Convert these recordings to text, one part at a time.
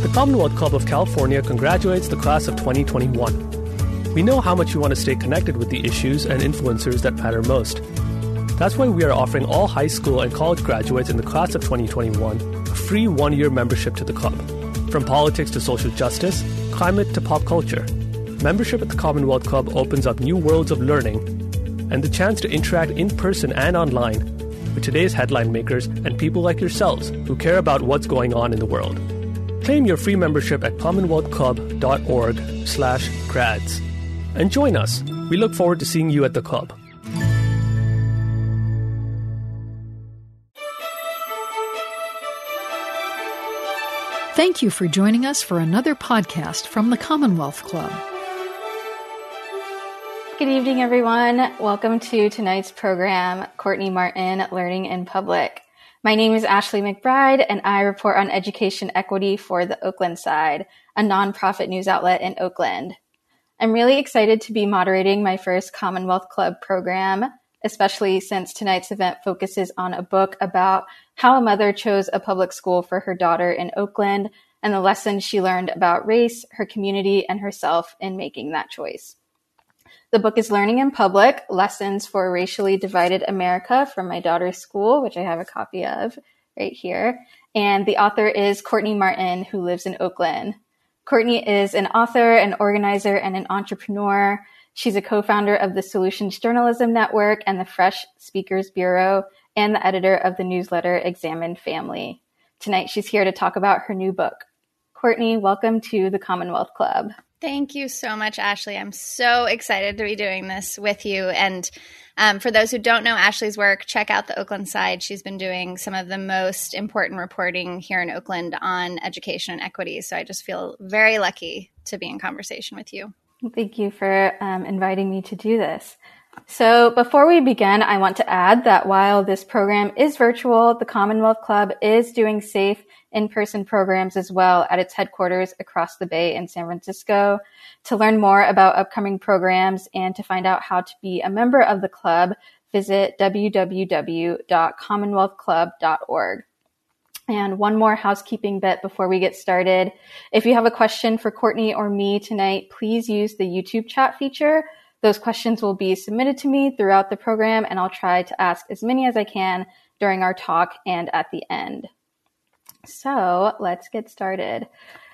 The Commonwealth Club of California congratulates the class of 2021. We know how much you want to stay connected with the issues and influencers that matter most. That's why we are offering all high school and college graduates in the class of 2021 a free one year membership to the club. From politics to social justice, climate to pop culture. Membership at the Commonwealth Club opens up new worlds of learning and the chance to interact in person and online with today's headline makers and people like yourselves who care about what's going on in the world. Claim your free membership at commonwealthclub.org slash grads. And join us. We look forward to seeing you at the club. Thank you for joining us for another podcast from the Commonwealth Club. Good evening, everyone. Welcome to tonight's program, Courtney Martin Learning in Public. My name is Ashley McBride, and I report on education equity for the Oaklandside, a nonprofit news outlet in Oakland. I'm really excited to be moderating my first Commonwealth Club program, especially since tonight's event focuses on a book about how a mother chose a public school for her daughter in Oakland and the lessons she learned about race, her community, and herself in making that choice. The book is Learning in Public Lessons for Racially Divided America from my daughter's school, which I have a copy of right here. And the author is Courtney Martin, who lives in Oakland. Courtney is an author, an organizer, and an entrepreneur. She's a co founder of the Solutions Journalism Network and the Fresh Speakers Bureau, and the editor of the newsletter Examined Family. Tonight, she's here to talk about her new book. Courtney, welcome to the Commonwealth Club. Thank you so much, Ashley. I'm so excited to be doing this with you. And um, for those who don't know Ashley's work, check out the Oaklandside. She's been doing some of the most important reporting here in Oakland on education and equity. So I just feel very lucky to be in conversation with you. Thank you for um, inviting me to do this. So before we begin, I want to add that while this program is virtual, the Commonwealth Club is doing safe in-person programs as well at its headquarters across the bay in San Francisco. To learn more about upcoming programs and to find out how to be a member of the club, visit www.commonwealthclub.org. And one more housekeeping bit before we get started. If you have a question for Courtney or me tonight, please use the YouTube chat feature. Those questions will be submitted to me throughout the program, and I'll try to ask as many as I can during our talk and at the end. So let's get started.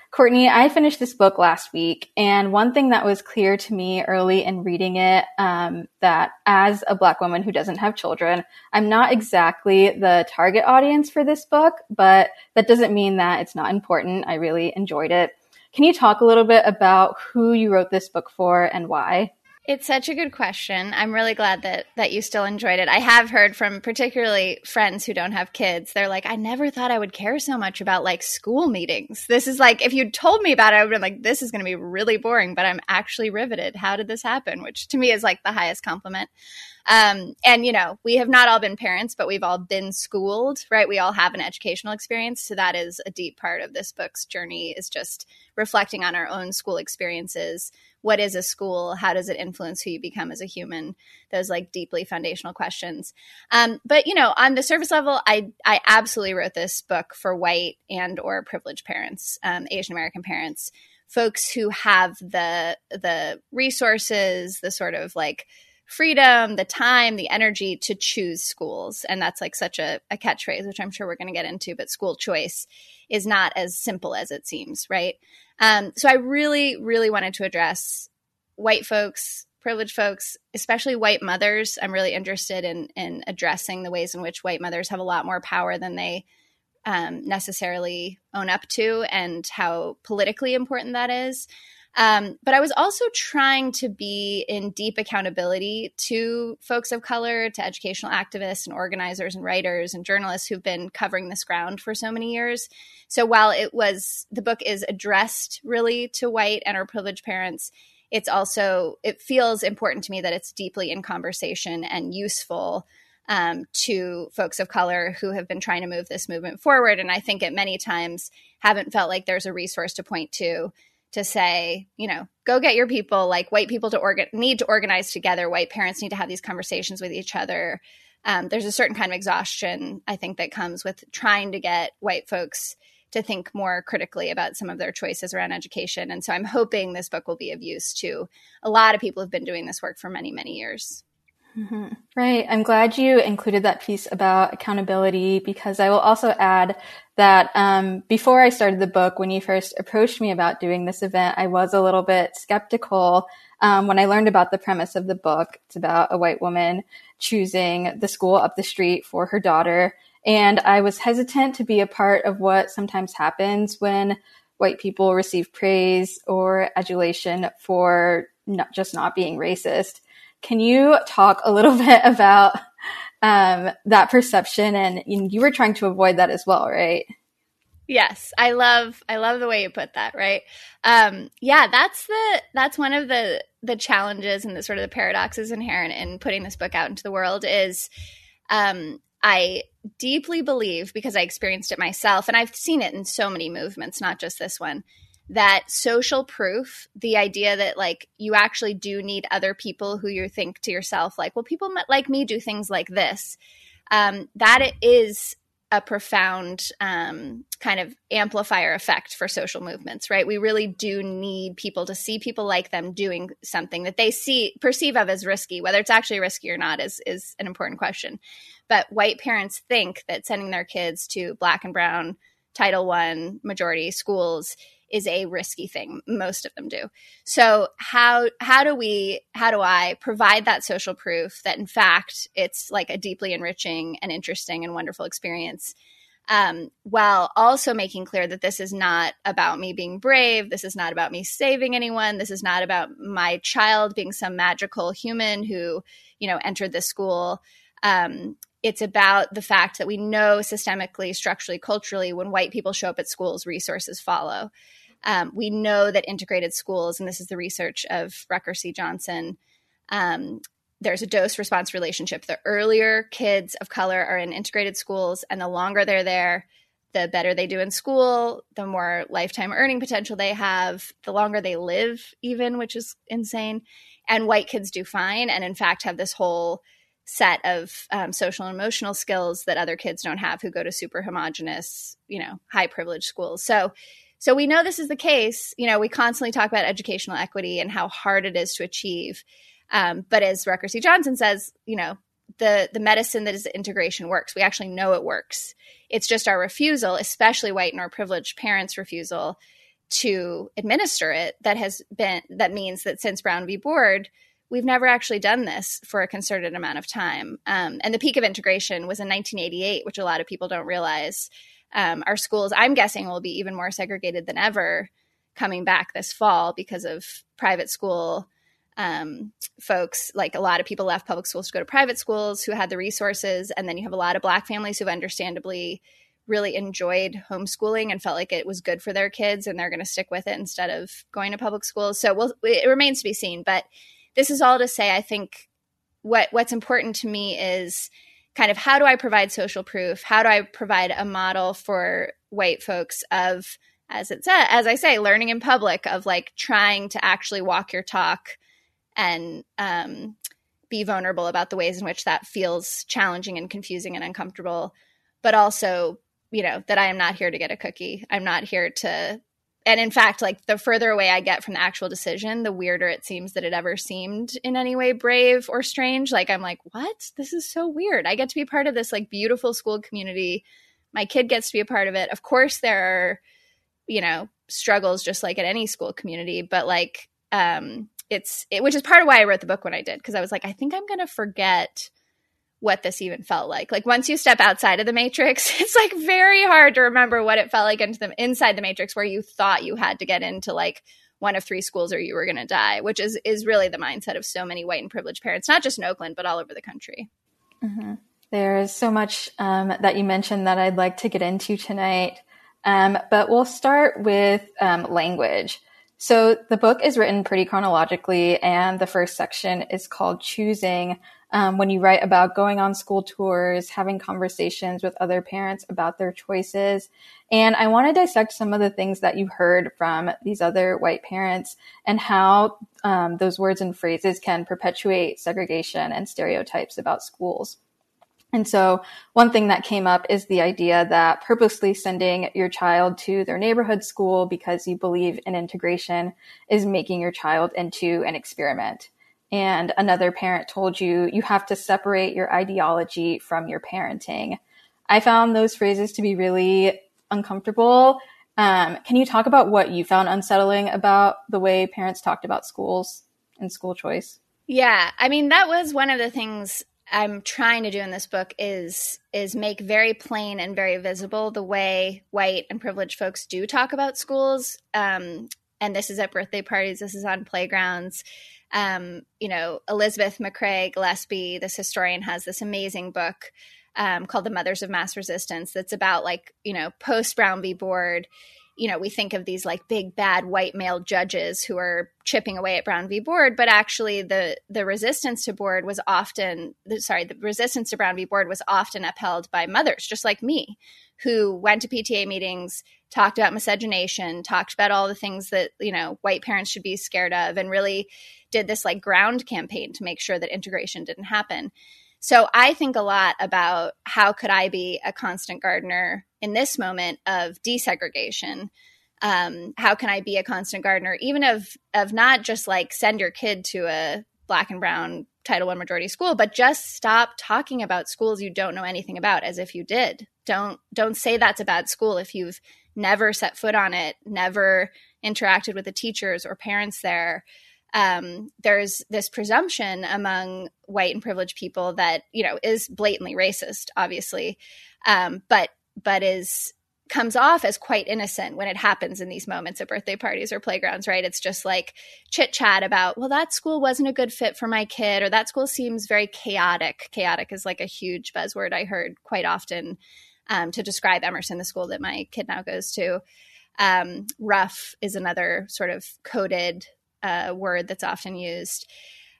Courtney, I finished this book last week, and one thing that was clear to me early in reading it um, that as a Black woman who doesn't have children, I'm not exactly the target audience for this book, but that doesn't mean that it's not important. I really enjoyed it. Can you talk a little bit about who you wrote this book for and why? It's such a good question. I'm really glad that that you still enjoyed it. I have heard from particularly friends who don't have kids. They're like, I never thought I would care so much about like school meetings. This is like if you told me about it, I would have been like, this is going to be really boring, but I'm actually riveted. How did this happen? Which to me is like the highest compliment. Um, and you know, we have not all been parents, but we've all been schooled, right? We all have an educational experience. So that is a deep part of this book's journey is just reflecting on our own school experiences. What is a school? How does it influence who you become as a human? Those like deeply foundational questions. Um, but you know, on the surface level, I I absolutely wrote this book for white and or privileged parents, um, Asian American parents, folks who have the the resources, the sort of like freedom, the time, the energy to choose schools. And that's like such a, a catchphrase, which I'm sure we're going to get into, but school choice is not as simple as it seems, right? Um, so I really, really wanted to address white folks, privileged folks, especially white mothers. I'm really interested in in addressing the ways in which white mothers have a lot more power than they um, necessarily own up to, and how politically important that is. Um, but I was also trying to be in deep accountability to folks of color, to educational activists and organizers and writers and journalists who've been covering this ground for so many years. So while it was, the book is addressed really to white and our privileged parents, it's also, it feels important to me that it's deeply in conversation and useful um, to folks of color who have been trying to move this movement forward. And I think at many times haven't felt like there's a resource to point to to say, you know, go get your people. Like white people to need to organize together. White parents need to have these conversations with each other. Um, there's a certain kind of exhaustion I think that comes with trying to get white folks to think more critically about some of their choices around education. And so I'm hoping this book will be of use to a lot of people who've been doing this work for many, many years. Mm-hmm. Right. I'm glad you included that piece about accountability because I will also add that um, before I started the book, when you first approached me about doing this event, I was a little bit skeptical um, when I learned about the premise of the book. It's about a white woman choosing the school up the street for her daughter. And I was hesitant to be a part of what sometimes happens when white people receive praise or adulation for not just not being racist. Can you talk a little bit about um, that perception? And you were trying to avoid that as well, right? Yes, I love I love the way you put that. Right? Um, yeah, that's the that's one of the the challenges and the sort of the paradoxes inherent in putting this book out into the world is um, I deeply believe because I experienced it myself, and I've seen it in so many movements, not just this one, that social proof, the idea that like you actually do need other people who you think to yourself, like, well, people like me do things like this, um, that it is a profound um, kind of amplifier effect for social movements, right? We really do need people to see people like them doing something that they see perceive of as risky, whether it's actually risky or not is is an important question. But white parents think that sending their kids to black and brown Title One majority schools is a risky thing. Most of them do. So how how do we how do i provide that social proof that in fact it's like a deeply enriching and interesting and wonderful experience um, while also making clear that this is not about me being brave this is not about me saving anyone this is not about my child being some magical human who you know entered this school um, it's about the fact that we know systemically, structurally, culturally, when white people show up at schools, resources follow. Um, we know that integrated schools, and this is the research of Rucker C. Johnson, um, there's a dose response relationship. The earlier kids of color are in integrated schools, and the longer they're there, the better they do in school, the more lifetime earning potential they have, the longer they live, even, which is insane. And white kids do fine, and in fact, have this whole set of um, social and emotional skills that other kids don't have who go to super homogenous, you know, high privileged schools. So so we know this is the case. You know, we constantly talk about educational equity and how hard it is to achieve. Um, but as Rucker C. Johnson says, you know, the the medicine that is integration works. We actually know it works. It's just our refusal, especially white and our privileged parents' refusal to administer it that has been that means that since Brown v. Board, we've never actually done this for a concerted amount of time. Um, and the peak of integration was in 1988, which a lot of people don't realize um, our schools, I'm guessing, will be even more segregated than ever coming back this fall because of private school um, folks. Like a lot of people left public schools to go to private schools who had the resources. And then you have a lot of Black families who've understandably really enjoyed homeschooling and felt like it was good for their kids and they're going to stick with it instead of going to public schools. So we'll, it remains to be seen. But this is all to say, I think what what's important to me is kind of how do I provide social proof? How do I provide a model for white folks of, as it said, as I say, learning in public, of like trying to actually walk your talk and um, be vulnerable about the ways in which that feels challenging and confusing and uncomfortable, but also, you know, that I am not here to get a cookie. I'm not here to and in fact, like the further away I get from the actual decision, the weirder it seems that it ever seemed in any way brave or strange. Like I'm like, what? This is so weird. I get to be part of this like beautiful school community. My kid gets to be a part of it. Of course, there are, you know, struggles just like at any school community, but like, um, it's it, which is part of why I wrote the book when I did because I was like, I think I'm going to forget what this even felt like. Like once you step outside of the matrix, it's like very hard to remember what it felt like into the inside the matrix where you thought you had to get into like one of three schools or you were going to die, which is is really the mindset of so many white and privileged parents, not just in Oakland but all over the country. Mm-hmm. There's so much um, that you mentioned that I'd like to get into tonight, um, but we'll start with um, language. So the book is written pretty chronologically, and the first section is called "Choosing." Um, when you write about going on school tours, having conversations with other parents about their choices. And I want to dissect some of the things that you heard from these other white parents and how um, those words and phrases can perpetuate segregation and stereotypes about schools. And so one thing that came up is the idea that purposely sending your child to their neighborhood school because you believe in integration is making your child into an experiment. And another parent told you you have to separate your ideology from your parenting. I found those phrases to be really uncomfortable. Um, can you talk about what you found unsettling about the way parents talked about schools and school choice? Yeah, I mean that was one of the things I'm trying to do in this book is is make very plain and very visible the way white and privileged folks do talk about schools. Um, and this is at birthday parties. This is on playgrounds. Um, you know, Elizabeth McRae Gillespie, this historian, has this amazing book um, called "The Mothers of Mass Resistance." That's about like you know post Brown v. Board you know, we think of these like big bad white male judges who are chipping away at Brown v. Board, but actually the the resistance to Board was often the, sorry, the resistance to Brown v. Board was often upheld by mothers, just like me, who went to PTA meetings, talked about miscegenation, talked about all the things that you know white parents should be scared of, and really did this like ground campaign to make sure that integration didn't happen. So I think a lot about how could I be a constant gardener in this moment of desegregation. Um, how can I be a constant gardener, even of of not just like send your kid to a black and brown Title One majority school, but just stop talking about schools you don't know anything about as if you did. Don't don't say that's a bad school if you've never set foot on it, never interacted with the teachers or parents there um, there's this presumption among white and privileged people that you know is blatantly racist, obviously, um, but but is comes off as quite innocent when it happens in these moments at birthday parties or playgrounds, right? It's just like chit chat about, well, that school wasn't a good fit for my kid, or that school seems very chaotic. Chaotic is like a huge buzzword I heard quite often um, to describe Emerson, the school that my kid now goes to. Um, rough is another sort of coded uh, word that's often used.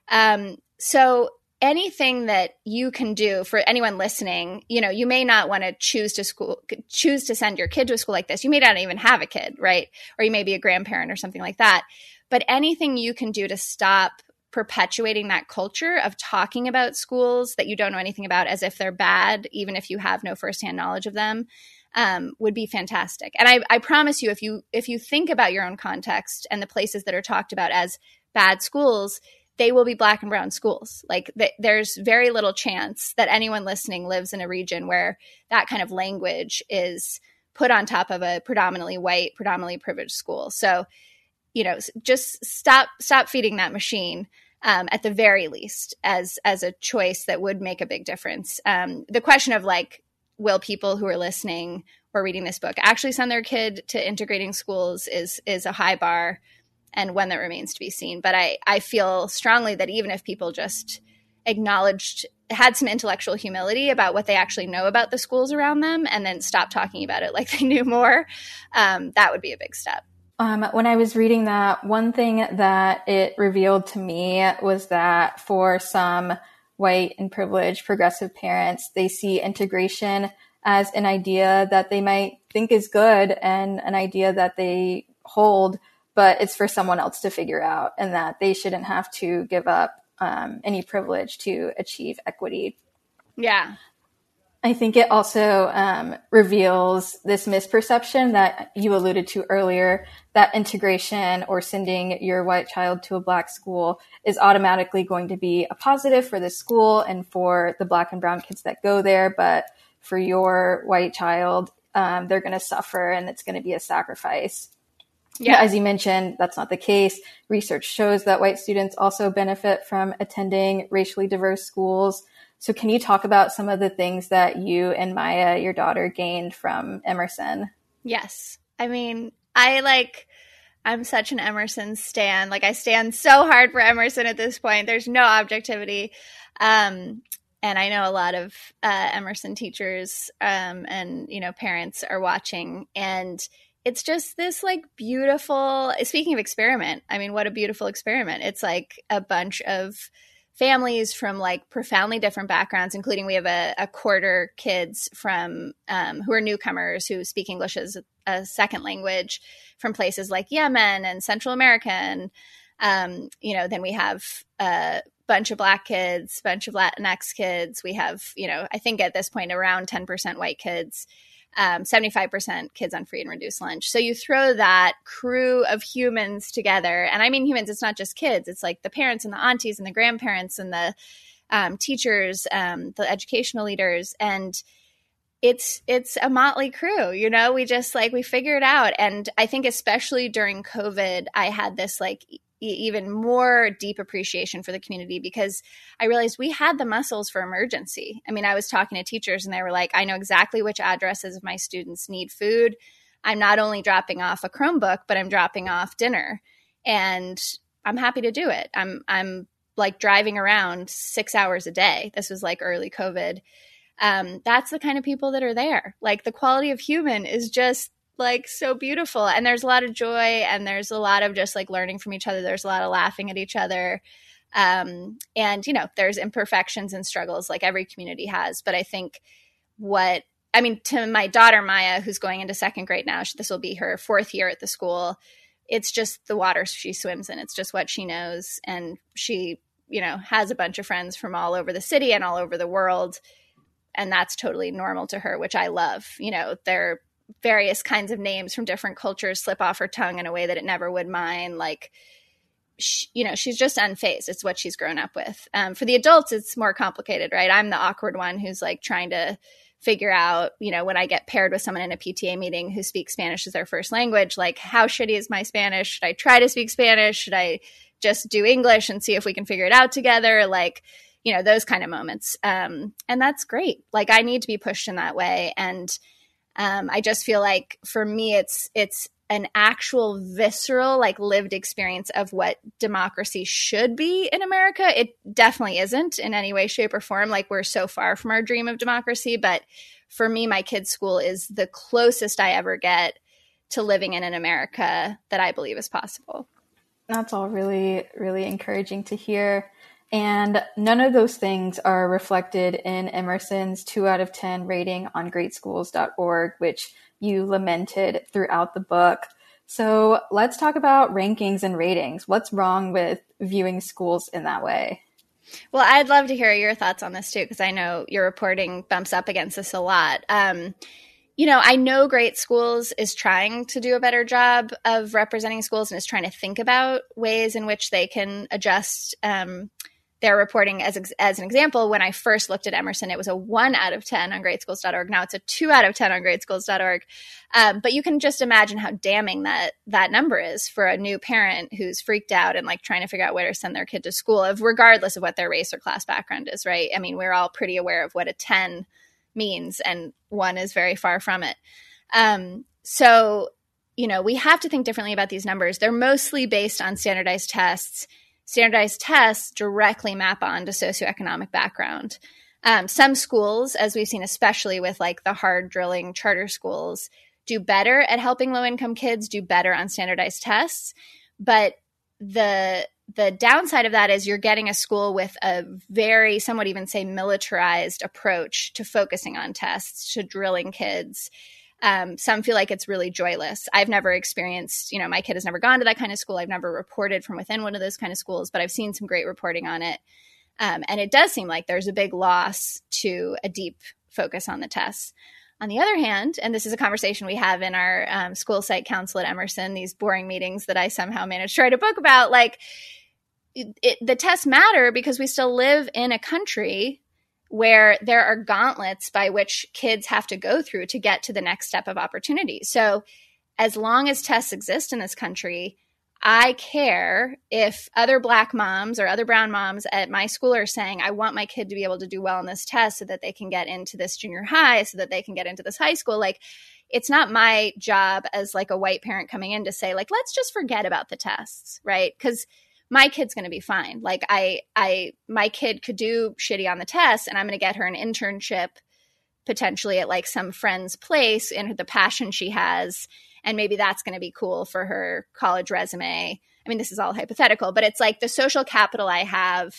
Um, so anything that you can do for anyone listening, you know, you may not want to choose to school, choose to send your kid to a school like this. You may not even have a kid, right? Or you may be a grandparent or something like that. But anything you can do to stop perpetuating that culture of talking about schools that you don't know anything about as if they're bad, even if you have no firsthand knowledge of them, um, would be fantastic. And I, I promise you, if you if you think about your own context and the places that are talked about as bad schools, they will be black and brown schools. Like th- there's very little chance that anyone listening lives in a region where that kind of language is put on top of a predominantly white, predominantly privileged school. So, you know, just stop stop feeding that machine. Um, at the very least, as as a choice that would make a big difference. Um, the question of like will people who are listening or reading this book actually send their kid to integrating schools is is a high bar and one that remains to be seen but i i feel strongly that even if people just acknowledged had some intellectual humility about what they actually know about the schools around them and then stopped talking about it like they knew more um, that would be a big step um, when I was reading that, one thing that it revealed to me was that for some white and privileged progressive parents, they see integration as an idea that they might think is good and an idea that they hold, but it's for someone else to figure out and that they shouldn't have to give up um, any privilege to achieve equity. Yeah. I think it also um, reveals this misperception that you alluded to earlier that integration or sending your white child to a black school is automatically going to be a positive for the school and for the black and brown kids that go there. But for your white child, um, they're going to suffer and it's going to be a sacrifice. Yeah. As you mentioned, that's not the case. Research shows that white students also benefit from attending racially diverse schools. So can you talk about some of the things that you and Maya, your daughter, gained from Emerson? Yes. I mean, I like I'm such an Emerson stan. Like I stand so hard for Emerson at this point. There's no objectivity. Um, and I know a lot of uh, Emerson teachers um, and you know parents are watching, and it's just this like beautiful. Speaking of experiment, I mean, what a beautiful experiment! It's like a bunch of families from like profoundly different backgrounds, including we have a, a quarter kids from um, who are newcomers who speak English as a second language from places like Yemen and Central America. And, um, you know, then we have a bunch of black kids, bunch of Latinx kids. We have, you know, I think at this point around 10% white kids, um, 75% kids on free and reduced lunch. So you throw that crew of humans together. And I mean humans, it's not just kids, it's like the parents and the aunties and the grandparents and the um, teachers, um, the educational leaders. And it's it's a motley crew you know we just like we figure it out and i think especially during covid i had this like even more deep appreciation for the community because I realized we had the muscles for emergency. I mean, I was talking to teachers and they were like, I know exactly which addresses of my students need food. I'm not only dropping off a Chromebook, but I'm dropping off dinner. And I'm happy to do it. I'm I'm like driving around six hours a day. This was like early COVID. Um, that's the kind of people that are there. Like the quality of human is just like so beautiful. And there's a lot of joy and there's a lot of just like learning from each other. There's a lot of laughing at each other. Um, and you know there's imperfections and struggles like every community has. But i think what i mean to my daughter maya who's going into second grade now this will be her fourth year at the school it's just the water she swims in. It's just what she knows. And she you know has a bunch of friends from all over the city and all over the world. And that's totally normal to her which i love. You know they're various kinds of names from different cultures slip off her tongue in a way that it never would mine. Like, she, you know, she's just unfazed. It's what she's grown up with. Um, for the adults, it's more complicated, right? I'm the awkward one who's like trying to figure out, you know, when I get paired with someone in a PTA meeting who speaks Spanish as their first language, like, how shitty is my Spanish? Should I try to speak Spanish? Should I just do English and see if we can figure it out together? Like, you know, those kind of moments. Um, and that's great. Like, I need to be pushed in that way. And, um, I just feel like for me, it's it's an actual visceral, like lived experience of what democracy should be in America. It definitely isn't in any way, shape, or form. Like we're so far from our dream of democracy. But for me, my kids' school is the closest I ever get to living in an America that I believe is possible. That's all really, really encouraging to hear. And none of those things are reflected in Emerson's 2 out of 10 rating on greatschools.org, which you lamented throughout the book. So let's talk about rankings and ratings. What's wrong with viewing schools in that way? Well, I'd love to hear your thoughts on this too, because I know your reporting bumps up against this a lot. Um, you know, I know Great Schools is trying to do a better job of representing schools and is trying to think about ways in which they can adjust um, they're reporting as as an example when i first looked at emerson it was a 1 out of 10 on greatschools.org now it's a 2 out of 10 on greatschools.org um, but you can just imagine how damning that that number is for a new parent who's freaked out and like trying to figure out where to send their kid to school of regardless of what their race or class background is right? I mean we're all pretty aware of what a 10 means and one is very far from it. Um, so you know we have to think differently about these numbers. They're mostly based on standardized tests standardized tests directly map onto socioeconomic background. Um, some schools, as we've seen, especially with like the hard drilling charter schools, do better at helping low income kids do better on standardized tests. But the the downside of that is you're getting a school with a very, some would even say, militarized approach to focusing on tests, to drilling kids. Um, some feel like it's really joyless. I've never experienced, you know, my kid has never gone to that kind of school. I've never reported from within one of those kind of schools, but I've seen some great reporting on it. Um, and it does seem like there's a big loss to a deep focus on the tests. On the other hand, and this is a conversation we have in our um, school site council at Emerson, these boring meetings that I somehow managed to write a book about, like it, the tests matter because we still live in a country where there are gauntlets by which kids have to go through to get to the next step of opportunity. So, as long as tests exist in this country, I care if other black moms or other brown moms at my school are saying, I want my kid to be able to do well in this test so that they can get into this junior high, so that they can get into this high school. Like, it's not my job as like a white parent coming in to say, like, let's just forget about the tests, right? Because my kid's going to be fine. Like I I my kid could do shitty on the test and I'm going to get her an internship potentially at like some friend's place in the passion she has and maybe that's going to be cool for her college resume. I mean this is all hypothetical, but it's like the social capital I have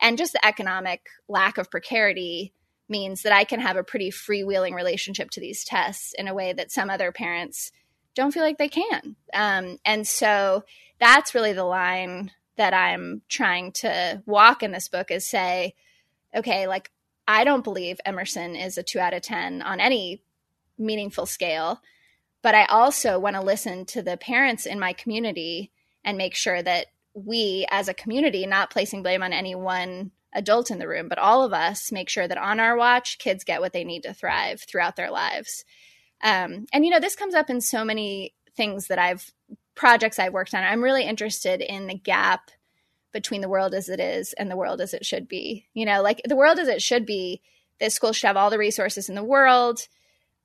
and just the economic lack of precarity means that I can have a pretty freewheeling relationship to these tests in a way that some other parents don't feel like they can. Um, and so that's really the line that I'm trying to walk in this book is say, okay, like I don't believe Emerson is a two out of 10 on any meaningful scale. But I also want to listen to the parents in my community and make sure that we as a community, not placing blame on any one adult in the room, but all of us make sure that on our watch, kids get what they need to thrive throughout their lives. Um, and, you know, this comes up in so many things that I've, projects I've worked on. I'm really interested in the gap between the world as it is and the world as it should be. You know, like the world as it should be, this school should have all the resources in the world.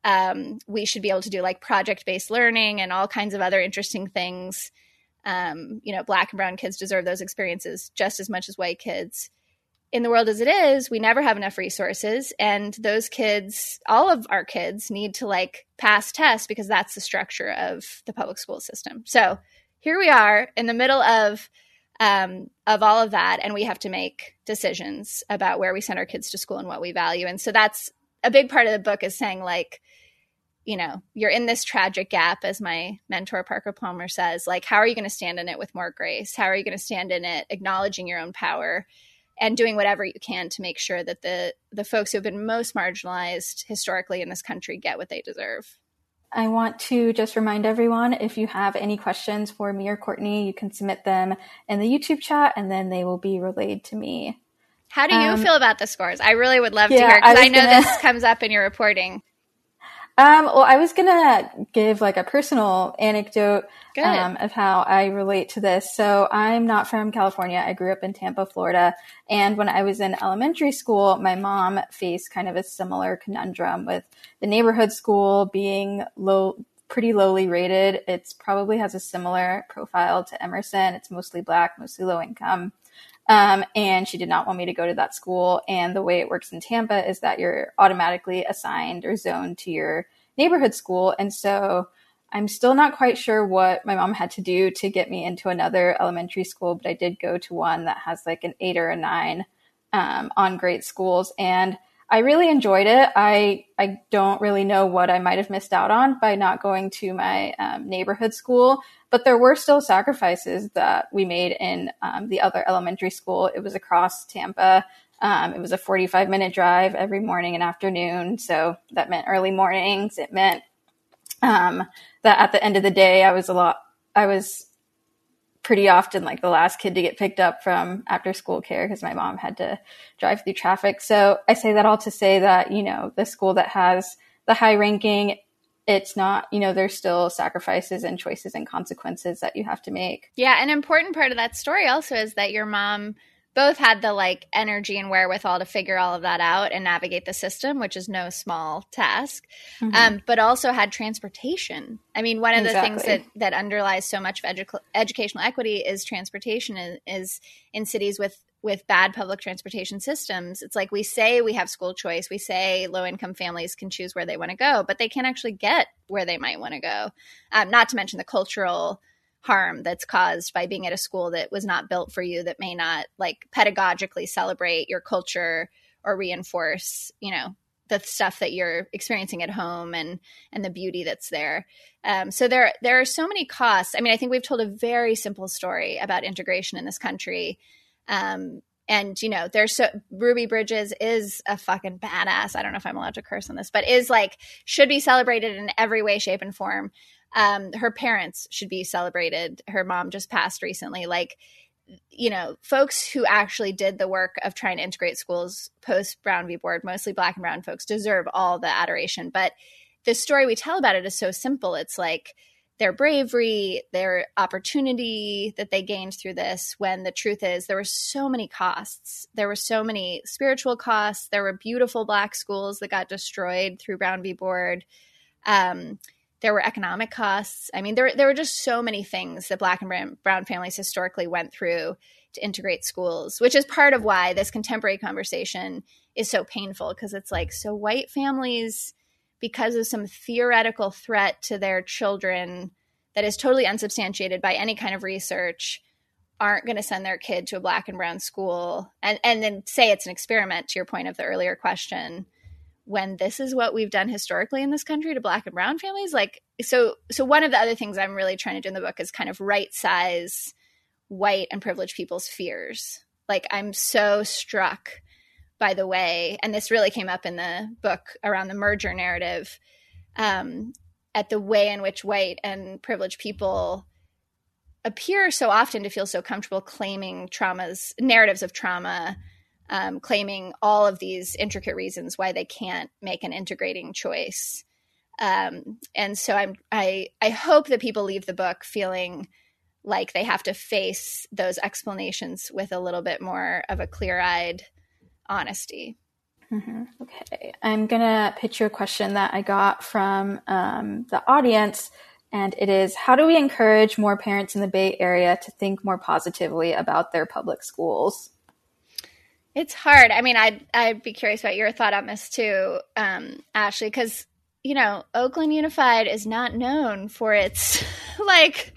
Um, we should be able to do like project based learning and all kinds of other interesting things. Um, you know, black and brown kids deserve those experiences just as much as white kids. In the world as it is, we never have enough resources. And those kids, all of our kids, need to like pass tests because that's the structure of the public school system. So here we are in the middle of um, of all of that, and we have to make decisions about where we send our kids to school and what we value. And so that's a big part of the book is saying like, you know, you're in this tragic gap, as my mentor Parker Palmer says. Like, how are you going to stand in it with more grace? How are you going to stand in it, acknowledging your own power? And doing whatever you can to make sure that the the folks who have been most marginalized historically in this country get what they deserve. I want to just remind everyone if you have any questions for me or Courtney, you can submit them in the YouTube chat and then they will be relayed to me. How do you um, feel about the scores? I really would love yeah, to hear because I, I, know gonna... this comes up in your reporting. Um, well, I was gonna give like a personal anecdote um, of how I relate to this. So I'm not from California. I grew up in Tampa, Florida, and when I was in elementary school, my mom faced kind of a similar conundrum with the neighborhood school being low, pretty lowly rated. It's probably has a similar profile to Emerson. It's mostly black, mostly low income. Um, and she did not want me to go to that school. And the way it works in Tampa is that you're automatically assigned or zoned to your neighborhood school. And so I'm still not quite sure what my mom had to do to get me into another elementary school, but I did go to one that has like an eight or a nine um, on great schools. And I really enjoyed it. I I don't really know what I might have missed out on by not going to my um, neighborhood school, but there were still sacrifices that we made in um, the other elementary school. It was across Tampa. Um, it was a 45 minute drive every morning and afternoon, so that meant early mornings. It meant um, that at the end of the day, I was a lot. I was pretty often like the last kid to get picked up from after school care because my mom had to drive through traffic. So I say that all to say that, you know, the school that has the high ranking, it's not, you know, there's still sacrifices and choices and consequences that you have to make. Yeah. An important part of that story also is that your mom both had the like energy and wherewithal to figure all of that out and navigate the system, which is no small task, mm-hmm. um, but also had transportation. I mean, one of exactly. the things that, that underlies so much of edu- educational equity is transportation is, is in cities with with bad public transportation systems. It's like we say we have school choice, we say low income families can choose where they want to go, but they can't actually get where they might want to go. Um, not to mention the cultural harm that's caused by being at a school that was not built for you that may not like pedagogically celebrate your culture or reinforce you know the stuff that you're experiencing at home and and the beauty that's there. Um, so there there are so many costs. I mean i think we've told a very simple story about integration in this country. Um, and you know there's so ruby bridges is a fucking badass. I don't know if i'm allowed to curse on this but is like should be celebrated in every way shape and form um, her parents should be celebrated. Her mom just passed recently. Like, you know, folks who actually did the work of trying to integrate schools post Brown v. Board, mostly black and brown folks, deserve all the adoration. But the story we tell about it is so simple. It's like their bravery, their opportunity that they gained through this, when the truth is there were so many costs. There were so many spiritual costs. There were beautiful black schools that got destroyed through Brown v. Board. Um, there were economic costs. I mean, there there were just so many things that Black and brown, brown families historically went through to integrate schools, which is part of why this contemporary conversation is so painful because it's like so white families because of some theoretical threat to their children that is totally unsubstantiated by any kind of research aren't going to send their kid to a black and brown school and and then say it's an experiment to your point of the earlier question when this is what we've done historically in this country to black and brown families like so so one of the other things i'm really trying to do in the book is kind of right size white and privileged people's fears. Like I'm so struck by the way, and this really came up in the book around the merger narrative, um, at the way in which white and privileged people appear so often to feel so comfortable claiming traumas, narratives of trauma, um, claiming all of these intricate reasons why they can't make an integrating choice. Um, and so I'm, I, I hope that people leave the book feeling like they have to face those explanations with a little bit more of a clear eyed honesty. Mm-hmm. Okay, I'm gonna pitch you a question that I got from um, the audience, and it is: How do we encourage more parents in the Bay Area to think more positively about their public schools? It's hard. I mean, I'd I'd be curious about your thought on this too, um, Ashley, because you know Oakland Unified is not known for its like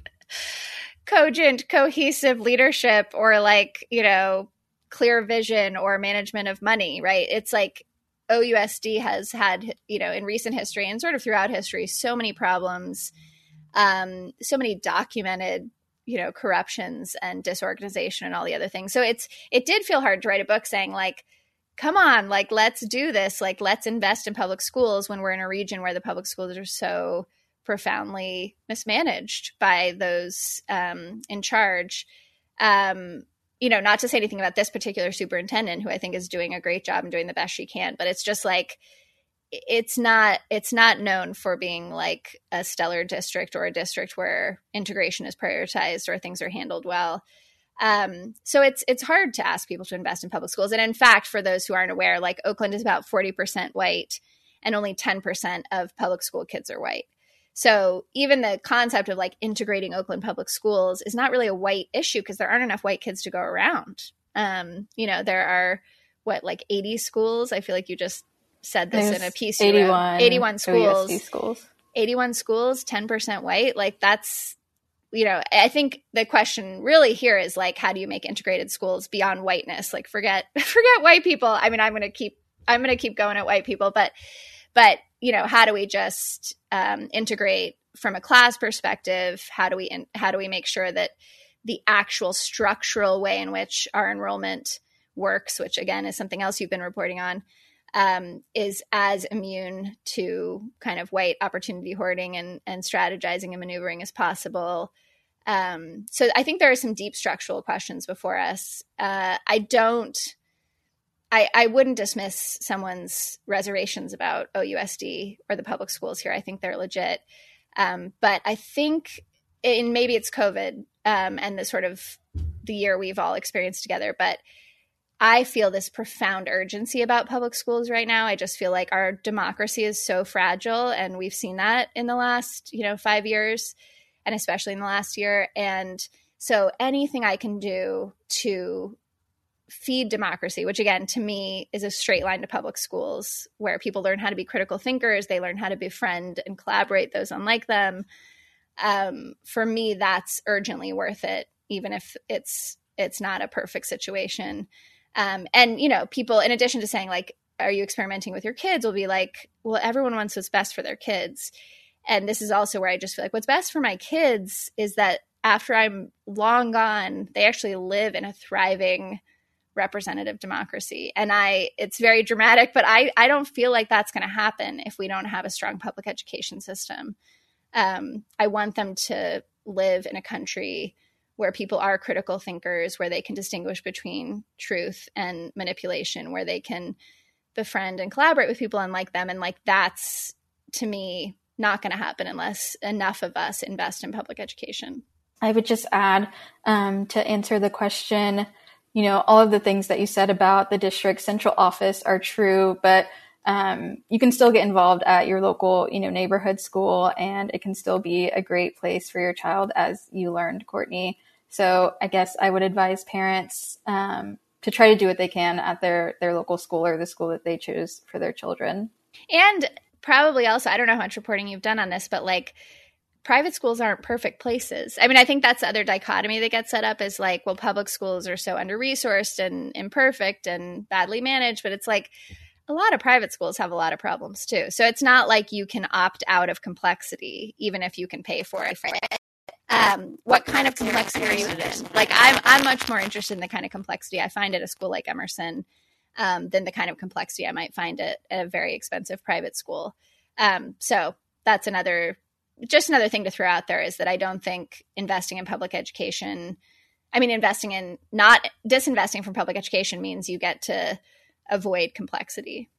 cogent, cohesive leadership or like you know clear vision or management of money, right? It's like OUSD has had, you know, in recent history and sort of throughout history, so many problems, um, so many documented, you know, corruptions and disorganization and all the other things. So it's it did feel hard to write a book saying like, come on, like let's do this, like let's invest in public schools when we're in a region where the public schools are so profoundly mismanaged by those um, in charge. Um, you know, not to say anything about this particular superintendent who I think is doing a great job and doing the best she can, but it's just like it's not it's not known for being like a stellar district or a district where integration is prioritized or things are handled well. Um, so it's it's hard to ask people to invest in public schools. And in fact, for those who aren't aware, like Oakland is about 40% white and only 10% of public school kids are white. So even the concept of like integrating Oakland public schools is not really a white issue because there aren't enough white kids to go around. Um, you know, there are what like 80 schools. I feel like you just said this There's in a piece. 81, 81 schools. OUSD schools. 81 schools, 10% white. Like that's you know, I think the question really here is like how do you make integrated schools beyond whiteness? Like forget forget white people. I mean, I'm going to keep I'm going to keep going at white people, but but you know how do we just um, integrate from a class perspective how do we in, how do we make sure that the actual structural way in which our enrollment works which again is something else you've been reporting on um, is as immune to kind of white opportunity hoarding and, and strategizing and maneuvering as possible um, so i think there are some deep structural questions before us uh, i don't I, I wouldn't dismiss someone's reservations about OUSD or the public schools here. I think they're legit. Um, but I think, and maybe it's COVID um, and the sort of the year we've all experienced together, but I feel this profound urgency about public schools right now. I just feel like our democracy is so fragile, and we've seen that in the last, you know, five years, and especially in the last year. And so, anything I can do to feed democracy, which again, to me, is a straight line to public schools where people learn how to be critical thinkers, they learn how to befriend and collaborate those unlike them. Um, for me, that's urgently worth it, even if it's it's not a perfect situation. Um, and you know, people, in addition to saying like, "Are you experimenting with your kids?" will be like, "Well, everyone wants what's best for their kids." And this is also where I just feel like what's best for my kids is that after I'm long gone, they actually live in a thriving representative democracy. And I, it's very dramatic, but I, I don't feel like that's going to happen if we don't have a strong public education system. Um, I want them to live in a country where people are critical thinkers, where they can distinguish between truth and manipulation, where they can befriend and collaborate with people unlike them. And like that's to me not going to happen unless enough of us invest in public education. I would just add um, to answer the question you know, all of the things that you said about the district central office are true, but um, you can still get involved at your local, you know, neighborhood school, and it can still be a great place for your child, as you learned, Courtney. So I guess I would advise parents um, to try to do what they can at their their local school or the school that they choose for their children. And probably also, I don't know how much reporting you've done on this, but like private schools aren't perfect places. I mean, I think that's the other dichotomy that gets set up is like, well, public schools are so under resourced and imperfect and badly managed, but it's like a lot of private schools have a lot of problems too. So it's not like you can opt out of complexity, even if you can pay for it. Um, what kind of complexity are you in? Like, I'm I'm much more interested in the kind of complexity I find at a school like Emerson um, than the kind of complexity I might find at, at a very expensive private school. Um, so that's another, just another thing to throw out there is that I don't think investing in public education, I mean, investing in not disinvesting from public education means you get to avoid complexity.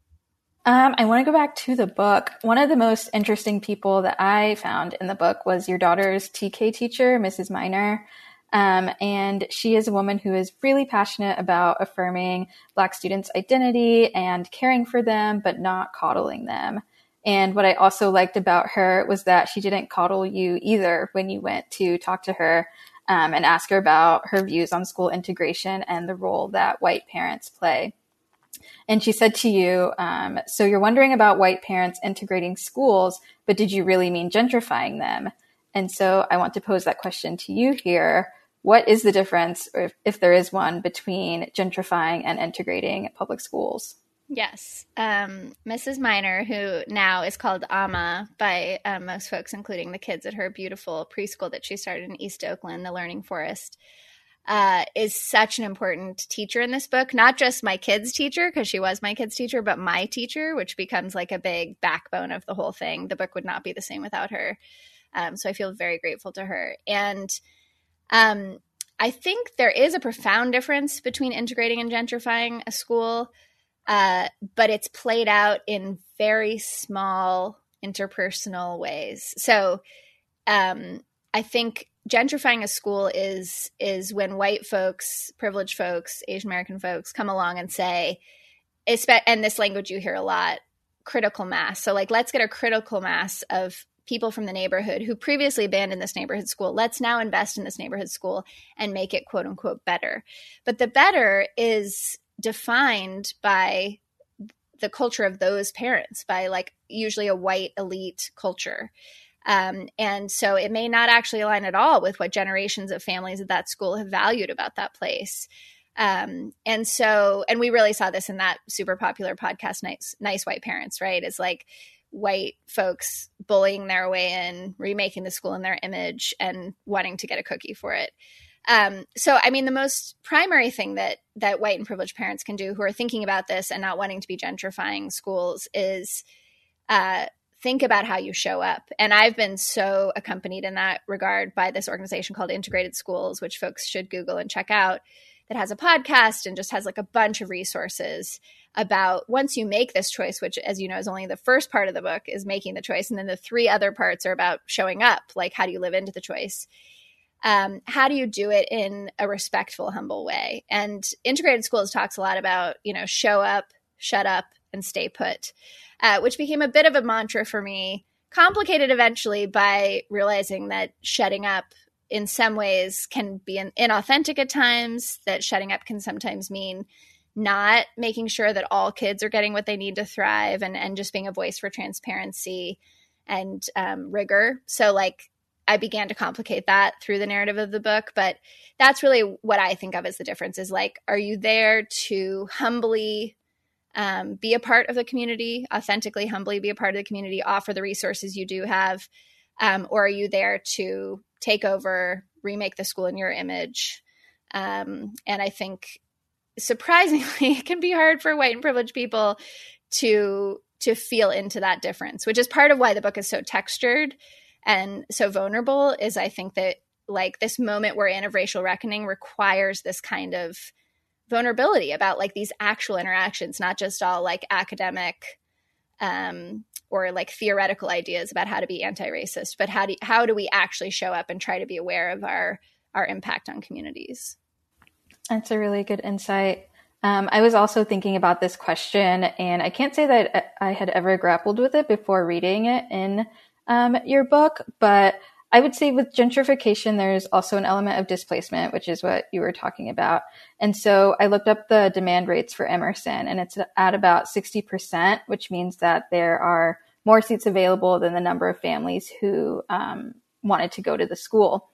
Um, I want to go back to the book. One of the most interesting people that I found in the book was your daughter's TK teacher, Mrs. Miner. Um, and she is a woman who is really passionate about affirming Black students' identity and caring for them, but not coddling them. And what I also liked about her was that she didn't coddle you either when you went to talk to her um, and ask her about her views on school integration and the role that white parents play. And she said to you, um, So you're wondering about white parents integrating schools, but did you really mean gentrifying them? And so I want to pose that question to you here. What is the difference, if, if there is one, between gentrifying and integrating public schools? Yes. Um, Mrs. Miner, who now is called Ama by um, most folks, including the kids at her beautiful preschool that she started in East Oakland, the Learning Forest, uh, is such an important teacher in this book. Not just my kids' teacher, because she was my kids' teacher, but my teacher, which becomes like a big backbone of the whole thing. The book would not be the same without her. Um, so I feel very grateful to her. And um, I think there is a profound difference between integrating and gentrifying a school, uh, but it's played out in very small interpersonal ways. So um, I think gentrifying a school is is when white folks, privileged folks, Asian American folks come along and say, and this language you hear a lot, critical mass. So like, let's get a critical mass of people from the neighborhood who previously abandoned this neighborhood school. Let's now invest in this neighborhood school and make it quote unquote better. But the better is defined by the culture of those parents, by like usually a white elite culture. Um, and so it may not actually align at all with what generations of families at that school have valued about that place. Um, and so, and we really saw this in that super popular podcast, Nice, nice White Parents, right? Is like white folks bullying their way in, remaking the school in their image, and wanting to get a cookie for it. Um, so, I mean, the most primary thing that that white and privileged parents can do who are thinking about this and not wanting to be gentrifying schools is uh, think about how you show up. And I've been so accompanied in that regard by this organization called Integrated Schools, which folks should Google and check out, that has a podcast and just has like a bunch of resources about once you make this choice, which, as you know, is only the first part of the book, is making the choice. And then the three other parts are about showing up, like how do you live into the choice? Um, how do you do it in a respectful, humble way? And Integrated Schools talks a lot about, you know, show up, shut up, and stay put uh, which became a bit of a mantra for me. Complicated eventually by realizing that shutting up in some ways can be inauthentic at times, that shutting up can sometimes mean not making sure that all kids are getting what they need to thrive and, and just being a voice for transparency and um, rigor. So, like, I began to complicate that through the narrative of the book, but that's really what I think of as the difference is like, are you there to humbly um, be a part of the community, authentically, humbly be a part of the community, offer the resources you do have? Um, or are you there to take over, remake the school in your image? Um, and I think surprisingly, it can be hard for white and privileged people to to feel into that difference, which is part of why the book is so textured and so vulnerable. Is I think that like this moment we're in of racial reckoning requires this kind of vulnerability about like these actual interactions, not just all like academic um, or like theoretical ideas about how to be anti-racist, but how do how do we actually show up and try to be aware of our our impact on communities? That's a really good insight. Um, I was also thinking about this question, and I can't say that I had ever grappled with it before reading it in um, your book, but I would say with gentrification, there's also an element of displacement, which is what you were talking about. And so I looked up the demand rates for Emerson, and it's at about 60%, which means that there are more seats available than the number of families who um, wanted to go to the school.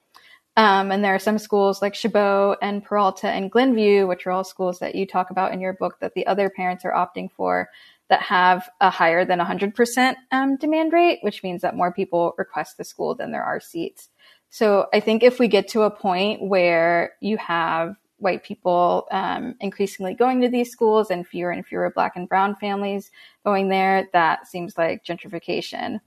Um, and there are some schools like Chabot and Peralta and Glenview, which are all schools that you talk about in your book that the other parents are opting for that have a higher than 100% um, demand rate, which means that more people request the school than there are seats. So I think if we get to a point where you have white people um, increasingly going to these schools and fewer and fewer black and brown families going there, that seems like gentrification.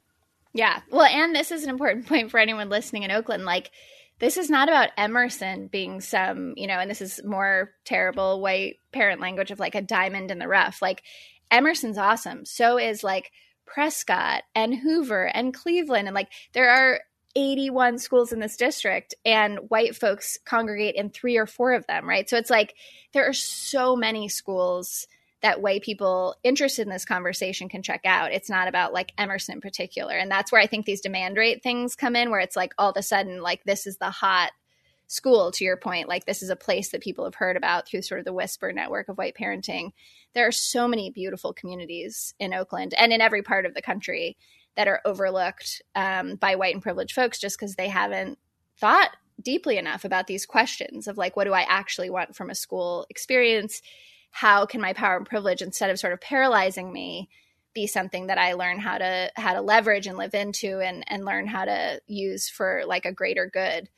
Yeah. Well, and this is an important point for anyone listening in Oakland. Like, this is not about Emerson being some, you know, and this is more terrible white parent language of like a diamond in the rough. Like, Emerson's awesome. So is like Prescott and Hoover and Cleveland. And like, there are 81 schools in this district and white folks congregate in three or four of them, right? So it's like there are so many schools that white people interested in this conversation can check out. It's not about like Emerson in particular. And that's where I think these demand rate things come in, where it's like all of a sudden, like this is the hot school, to your point. Like this is a place that people have heard about through sort of the whisper network of white parenting. There are so many beautiful communities in Oakland and in every part of the country that are overlooked um, by white and privileged folks just because they haven't thought deeply enough about these questions of like, what do I actually want from a school experience? How can my power and privilege, instead of sort of paralyzing me, be something that I learn how to how to leverage and live into and and learn how to use for like a greater good.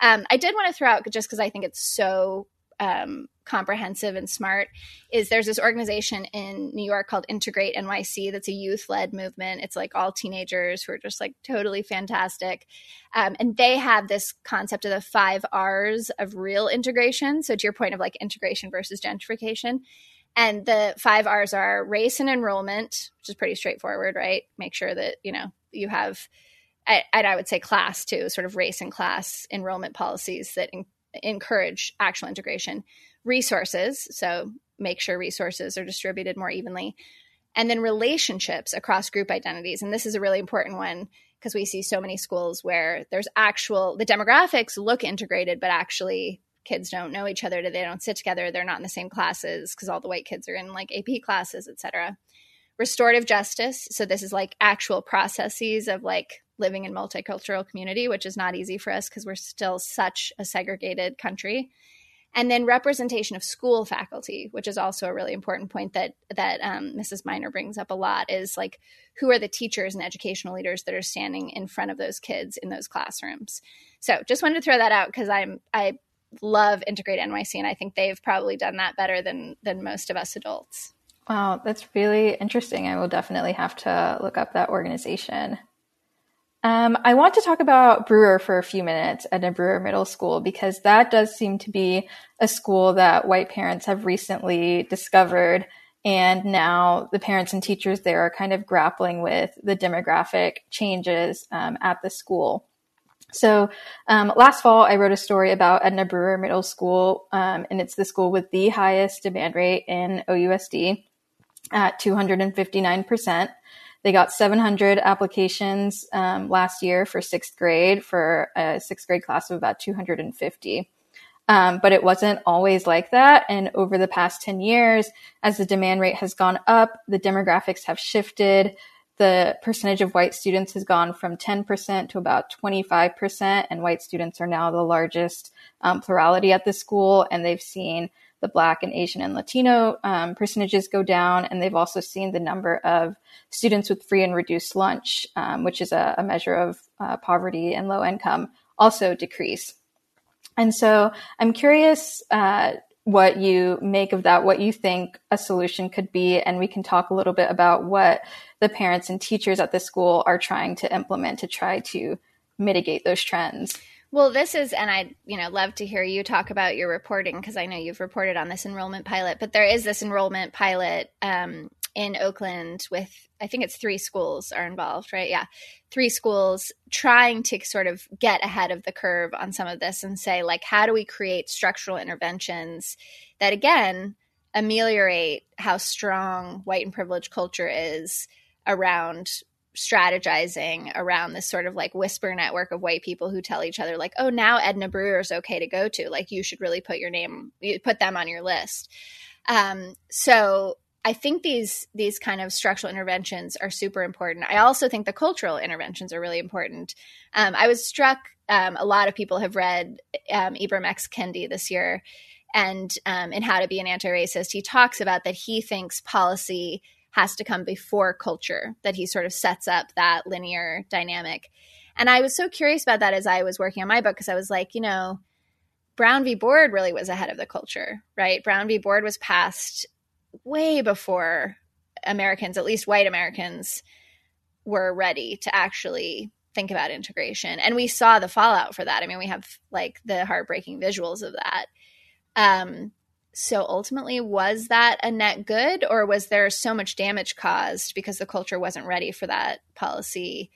Um, I did want to throw out just because I think it's so um, comprehensive and smart is there's this organization in New York called Integrate NYC that's a youth led movement. It's like all teenagers who are just like totally fantastic. Um, and they have this concept of the five R's of real integration. So, to your point of like integration versus gentrification. And the five R's are race and enrollment, which is pretty straightforward, right? Make sure that, you know, you have, and I would say class too, sort of race and class enrollment policies that in, encourage actual integration resources. So make sure resources are distributed more evenly. And then relationships across group identities. And this is a really important one because we see so many schools where there's actual, the demographics look integrated, but actually kids don't know each other. They don't sit together. They're not in the same classes because all the white kids are in like AP classes, etc. Restorative justice. So this is like actual processes of like living in multicultural community, which is not easy for us because we're still such a segregated country and then representation of school faculty, which is also a really important point that that um, Mrs. Miner brings up a lot, is like who are the teachers and educational leaders that are standing in front of those kids in those classrooms. So just wanted to throw that out because I'm I love Integrate NYC, and I think they've probably done that better than than most of us adults. Wow, that's really interesting. I will definitely have to look up that organization. Um, I want to talk about Brewer for a few minutes Edna Brewer Middle School because that does seem to be a school that white parents have recently discovered. And now the parents and teachers there are kind of grappling with the demographic changes um, at the school. So um, last fall, I wrote a story about Edna Brewer Middle School, um, and it's the school with the highest demand rate in OUSD at 259%. They got 700 applications um, last year for sixth grade for a sixth grade class of about 250. Um, but it wasn't always like that. And over the past 10 years, as the demand rate has gone up, the demographics have shifted. The percentage of white students has gone from 10% to about 25%, and white students are now the largest um, plurality at the school. And they've seen the Black and Asian and Latino um, percentages go down, and they've also seen the number of students with free and reduced lunch, um, which is a, a measure of uh, poverty and low income, also decrease. And so I'm curious uh, what you make of that, what you think a solution could be, and we can talk a little bit about what the parents and teachers at the school are trying to implement to try to mitigate those trends. Well, this is, and I'd you know love to hear you talk about your reporting because I know you've reported on this enrollment pilot. But there is this enrollment pilot um, in Oakland with I think it's three schools are involved, right? Yeah, three schools trying to sort of get ahead of the curve on some of this and say like, how do we create structural interventions that again ameliorate how strong white and privileged culture is around strategizing around this sort of like whisper network of white people who tell each other like oh now edna brewer is okay to go to. Like you should really put your name put them on your list. Um, so i think these these kind of structural interventions are super important. I also think the cultural interventions are really important. Um, i was struck um, a lot of people have read um, ibram x. Kendi this year and um, in how to be an anti-racist. He talks about that he thinks policy has to come before culture, that he sort of sets up that linear dynamic. And I was so curious about that as I was working on my book because I was like, you know, Brown v. Board really was ahead of the culture, right? Brown v. Board was passed way before Americans, at least white Americans, were ready to actually think about integration. And we saw the fallout for that. I mean, we have like the heartbreaking visuals of that. Um, so ultimately, was that a net good, or was there so much damage caused because the culture wasn't ready for that policy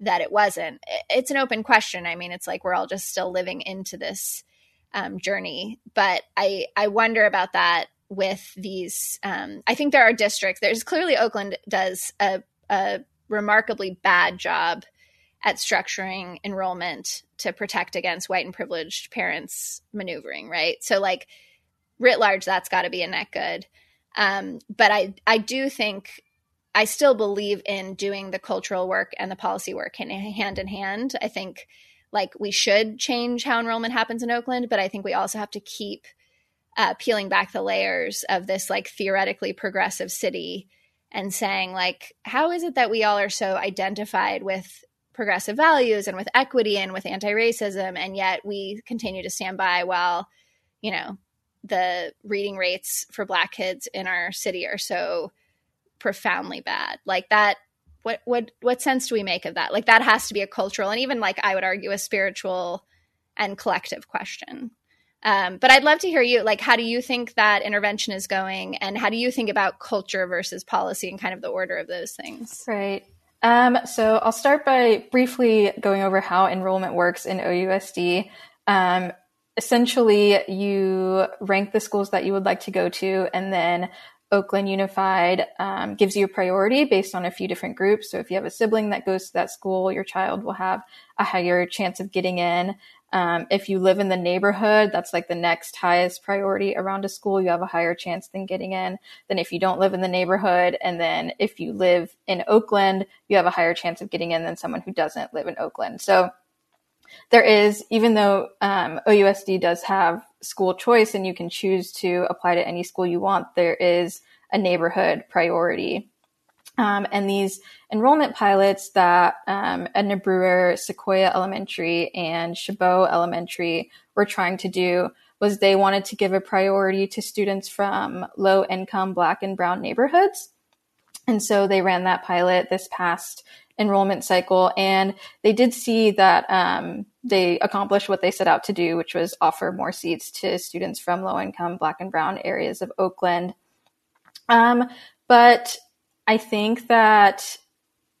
that it wasn't? It's an open question. I mean, it's like we're all just still living into this um, journey, but I I wonder about that with these. Um, I think there are districts. There's clearly Oakland does a, a remarkably bad job at structuring enrollment to protect against white and privileged parents maneuvering, right? So like writ large, that's got to be a net good. Um, but I, I do think I still believe in doing the cultural work and the policy work hand in hand. I think like we should change how enrollment happens in Oakland, but I think we also have to keep uh, peeling back the layers of this like theoretically progressive city and saying like how is it that we all are so identified with progressive values and with equity and with anti-racism and yet we continue to stand by while you know the reading rates for black kids in our city are so profoundly bad. Like that what what what sense do we make of that? Like that has to be a cultural and even like i would argue a spiritual and collective question. Um, but i'd love to hear you like how do you think that intervention is going and how do you think about culture versus policy and kind of the order of those things? Right. Um, so I'll start by briefly going over how enrollment works in OUSD. Um, essentially, you rank the schools that you would like to go to, and then Oakland Unified um, gives you a priority based on a few different groups. So if you have a sibling that goes to that school, your child will have a higher chance of getting in. Um, if you live in the neighborhood, that's like the next highest priority around a school. You have a higher chance than getting in than if you don't live in the neighborhood. And then if you live in Oakland, you have a higher chance of getting in than someone who doesn't live in Oakland. So there is, even though um, OUSD does have school choice and you can choose to apply to any school you want, there is a neighborhood priority. Um, and these enrollment pilots that um, Edna Brewer, Sequoia Elementary, and Chabot Elementary were trying to do was they wanted to give a priority to students from low income Black and Brown neighborhoods. And so they ran that pilot this past enrollment cycle, and they did see that um, they accomplished what they set out to do, which was offer more seats to students from low income Black and Brown areas of Oakland. Um, but I think that,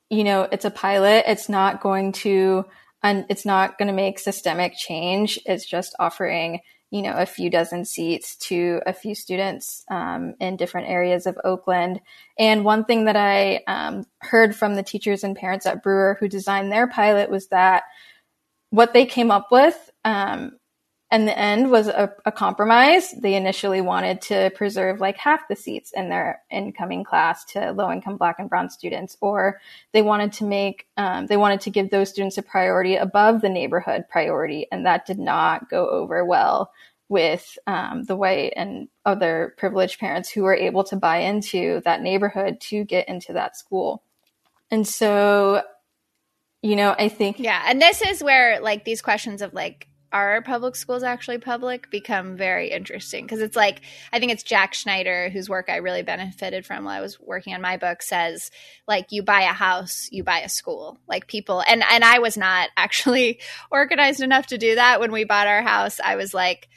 you know, it's a pilot. It's not going to, and it's not going to make systemic change. It's just offering, you know, a few dozen seats to a few students um, in different areas of Oakland. And one thing that I um, heard from the teachers and parents at Brewer who designed their pilot was that what they came up with um, and the end was a, a, compromise. They initially wanted to preserve like half the seats in their incoming class to low income Black and Brown students, or they wanted to make um, they wanted to give those students a priority above the neighborhood priority, and that did not go over well with um, the white and other privileged parents who were able to buy into that neighborhood to get into that school. And so, you know, I think yeah, and this is where like these questions of like are public schools actually public become very interesting because it's like i think it's jack schneider whose work i really benefited from while i was working on my book says like you buy a house you buy a school like people and and i was not actually organized enough to do that when we bought our house i was like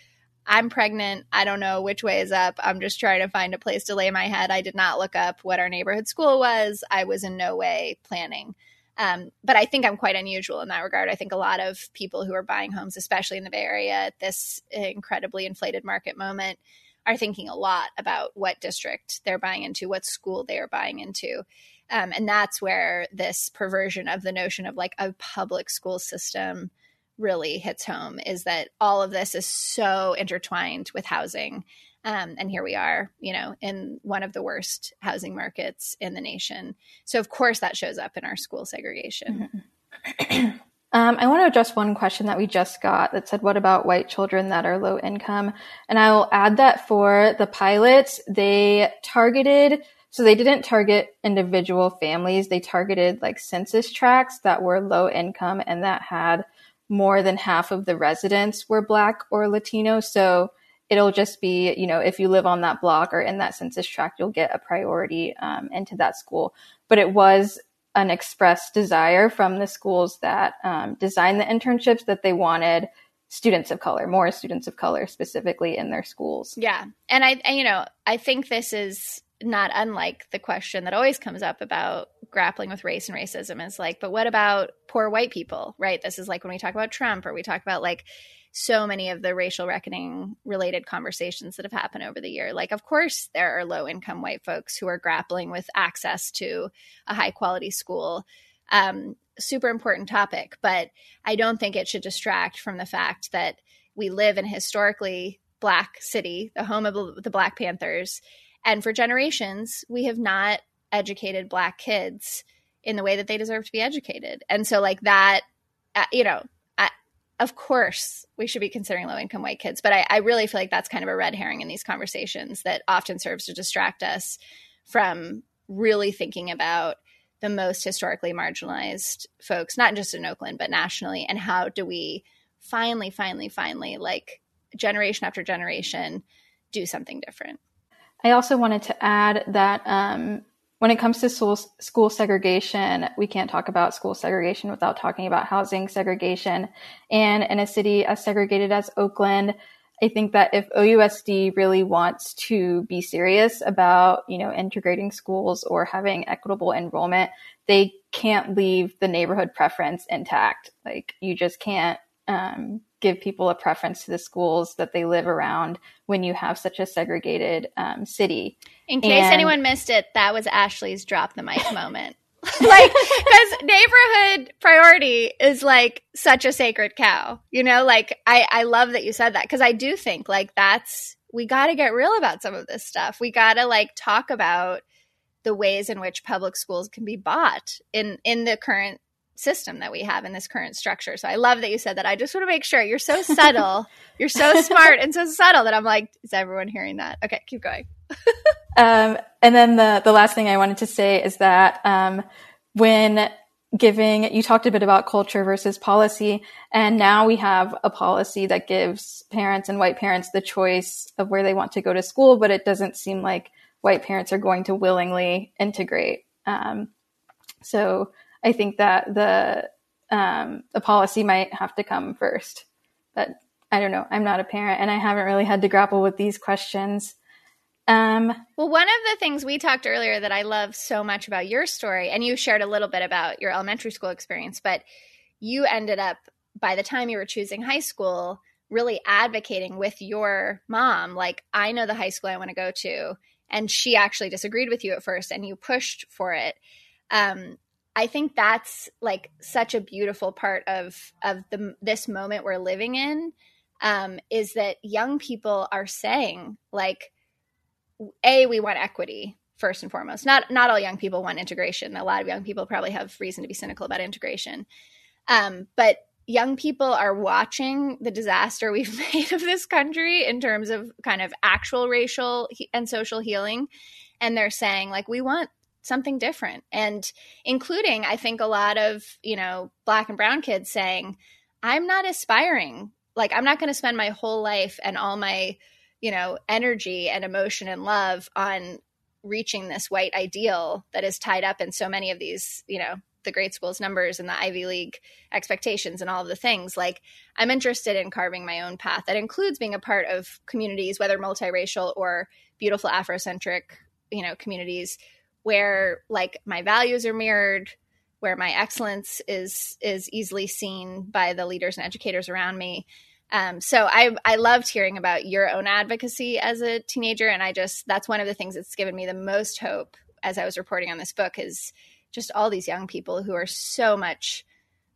I'm pregnant. I don't know which way is up. I'm just trying to find a place to lay my head. I did not look up what our neighborhood school was. I was in no way planning. Um, but I think I'm quite unusual in that regard. I think a lot of people who are buying homes, especially in the Bay Area at this incredibly inflated market moment, are thinking a lot about what district they're buying into, what school they are buying into. Um, and that's where this perversion of the notion of like a public school system really hits home is that all of this is so intertwined with housing um, and here we are, you know, in one of the worst housing markets in the nation. So, of course, that shows up in our school segregation. Mm-hmm. um, I want to address one question that we just got that said, What about white children that are low income? And I will add that for the pilots, they targeted So they didn't target individual families. They targeted like census tracts that were low income and that had more than half of the residents were Black or Latino. So it'll just be, you know, if you live on that block or in that census tract, you'll get a priority um, into that school. But it was an express desire from the schools that um, designed the internships that they wanted students of color, more students of color specifically in their schools. Yeah. And I, you know, I think this is not unlike the question that always comes up about grappling with race and racism is like, but what about poor white people, right? This is like when we talk about Trump or we talk about like so many of the racial reckoning related conversations that have happened over the year. Like, of course, there are low income white folks who are grappling with access to a high quality school. Um, super important topic, but I don't think it should distract from the fact that we live in historically black city, the home of the Black Panthers. And for generations, we have not educated black kids in the way that they deserve to be educated. And so, like, that, uh, you know, of course we should be considering low income white kids but I, I, really feel like that's kind of a red herring in these conversations that often serves to distract us from really thinking about the most historically marginalized folks not just in oakland but nationally and how do we finally finally finally like generation after generation do something different i also wanted to add that um, when it comes to school, school segregation, we can't talk about school segregation without talking about housing segregation. And in a city as segregated as Oakland, I think that if OUSD really wants to be serious about, you know, integrating schools or having equitable enrollment, they can't leave the neighborhood preference intact. Like you just can't um, give people a preference to the schools that they live around when you have such a segregated um, city. In case and, anyone missed it, that was Ashley's drop the mic moment. like because neighborhood priority is like such a sacred cow you know like i i love that you said that because i do think like that's we got to get real about some of this stuff we got to like talk about the ways in which public schools can be bought in in the current system that we have in this current structure. So I love that you said that. I just want to make sure you're so subtle, you're so smart and so subtle that I'm like, is everyone hearing that? Okay, keep going. um, and then the the last thing I wanted to say is that um, when giving, you talked a bit about culture versus policy, and now we have a policy that gives parents and white parents the choice of where they want to go to school, but it doesn't seem like white parents are going to willingly integrate. Um, so I think that the um, the policy might have to come first. But I don't know. I'm not a parent, and I haven't really had to grapple with these questions. Um, well, one of the things we talked earlier that I love so much about your story, and you shared a little bit about your elementary school experience, but you ended up by the time you were choosing high school really advocating with your mom like i know the high school i want to go to and she actually disagreed with you at first and you pushed for it um, I think that's like such a beautiful part of of the this moment we're living in um, is that young people are saying like, a we want equity first and foremost. Not not all young people want integration. A lot of young people probably have reason to be cynical about integration, um, but young people are watching the disaster we've made of this country in terms of kind of actual racial and social healing and they're saying like we want something different. And including i think a lot of you know black and brown kids saying i'm not aspiring. Like i'm not going to spend my whole life and all my you know energy and emotion and love on reaching this white ideal that is tied up in so many of these you know the great schools numbers and the ivy league expectations and all of the things. Like i'm interested in carving my own path that includes being a part of communities whether multiracial or beautiful afrocentric you know communities where like my values are mirrored where my excellence is is easily seen by the leaders and educators around me. Um, so I, I loved hearing about your own advocacy as a teenager and i just that's one of the things that's given me the most hope as i was reporting on this book is just all these young people who are so much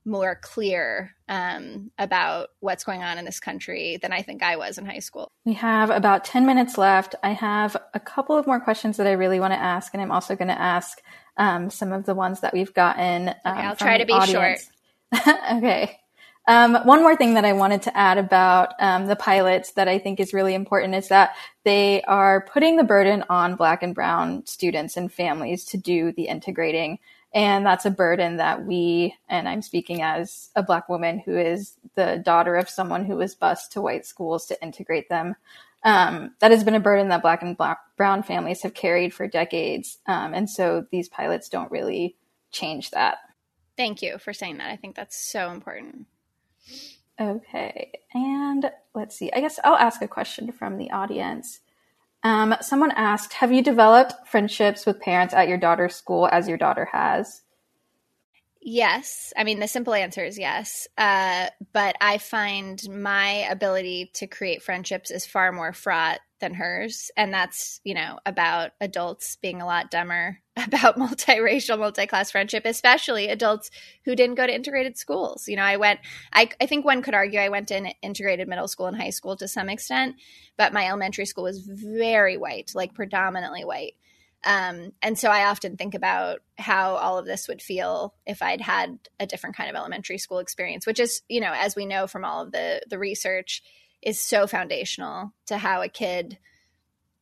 more clear um, about what's going on in this country than I think I was in high school. We have about 10 minutes left. I have a couple of more questions that I really want to ask, and I'm also going to ask um, some of the ones that we've gotten. Um, okay, I'll try to be audience. short. okay. Um, one more thing that I wanted to add about um, the pilots that I think is really important is that they are putting the burden on Black and Brown students and families to do the integrating. And that's a burden that we, and I'm speaking as a Black woman who is the daughter of someone who was bused to white schools to integrate them. Um, that has been a burden that Black and black, Brown families have carried for decades. Um, and so these pilots don't really change that. Thank you for saying that. I think that's so important. Okay. And let's see. I guess I'll ask a question from the audience. Um, someone asked Have you developed friendships with parents at your daughter's school as your daughter has? Yes. I mean, the simple answer is yes. Uh, but I find my ability to create friendships is far more fraught than hers. And that's, you know, about adults being a lot dumber about multiracial, multi-class friendship, especially adults who didn't go to integrated schools. You know, I went, I, I think one could argue I went to integrated middle school and high school to some extent, but my elementary school was very white, like predominantly white. Um, and so I often think about how all of this would feel if I'd had a different kind of elementary school experience, which is, you know, as we know from all of the the research, is so foundational to how a kid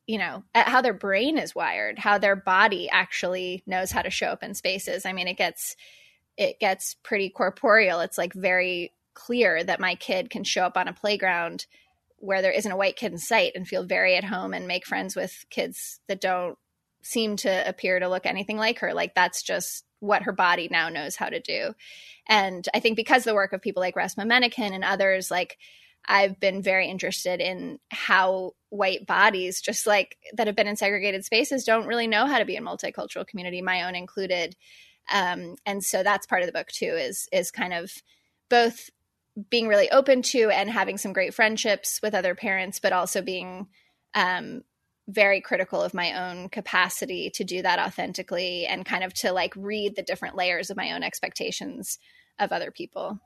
you know how their brain is wired how their body actually knows how to show up in spaces. I mean it gets it gets pretty corporeal. It's like very clear that my kid can show up on a playground where there isn't a white kid in sight and feel very at home and make friends with kids that don't seem to appear to look anything like her. Like that's just what her body now knows how to do. And i think because the work of people like resmaa menakem and others like I've been very interested in how white bodies, just like that have been in segregated spaces, don't really know how to be in multicultural community, my own included. Um, and so that's part of the book too, is is kind of both being really open to and having some great friendships with other parents, but also being um, very critical of my own capacity to do that authentically and kind of to like read the different layers of my own expectations of other people.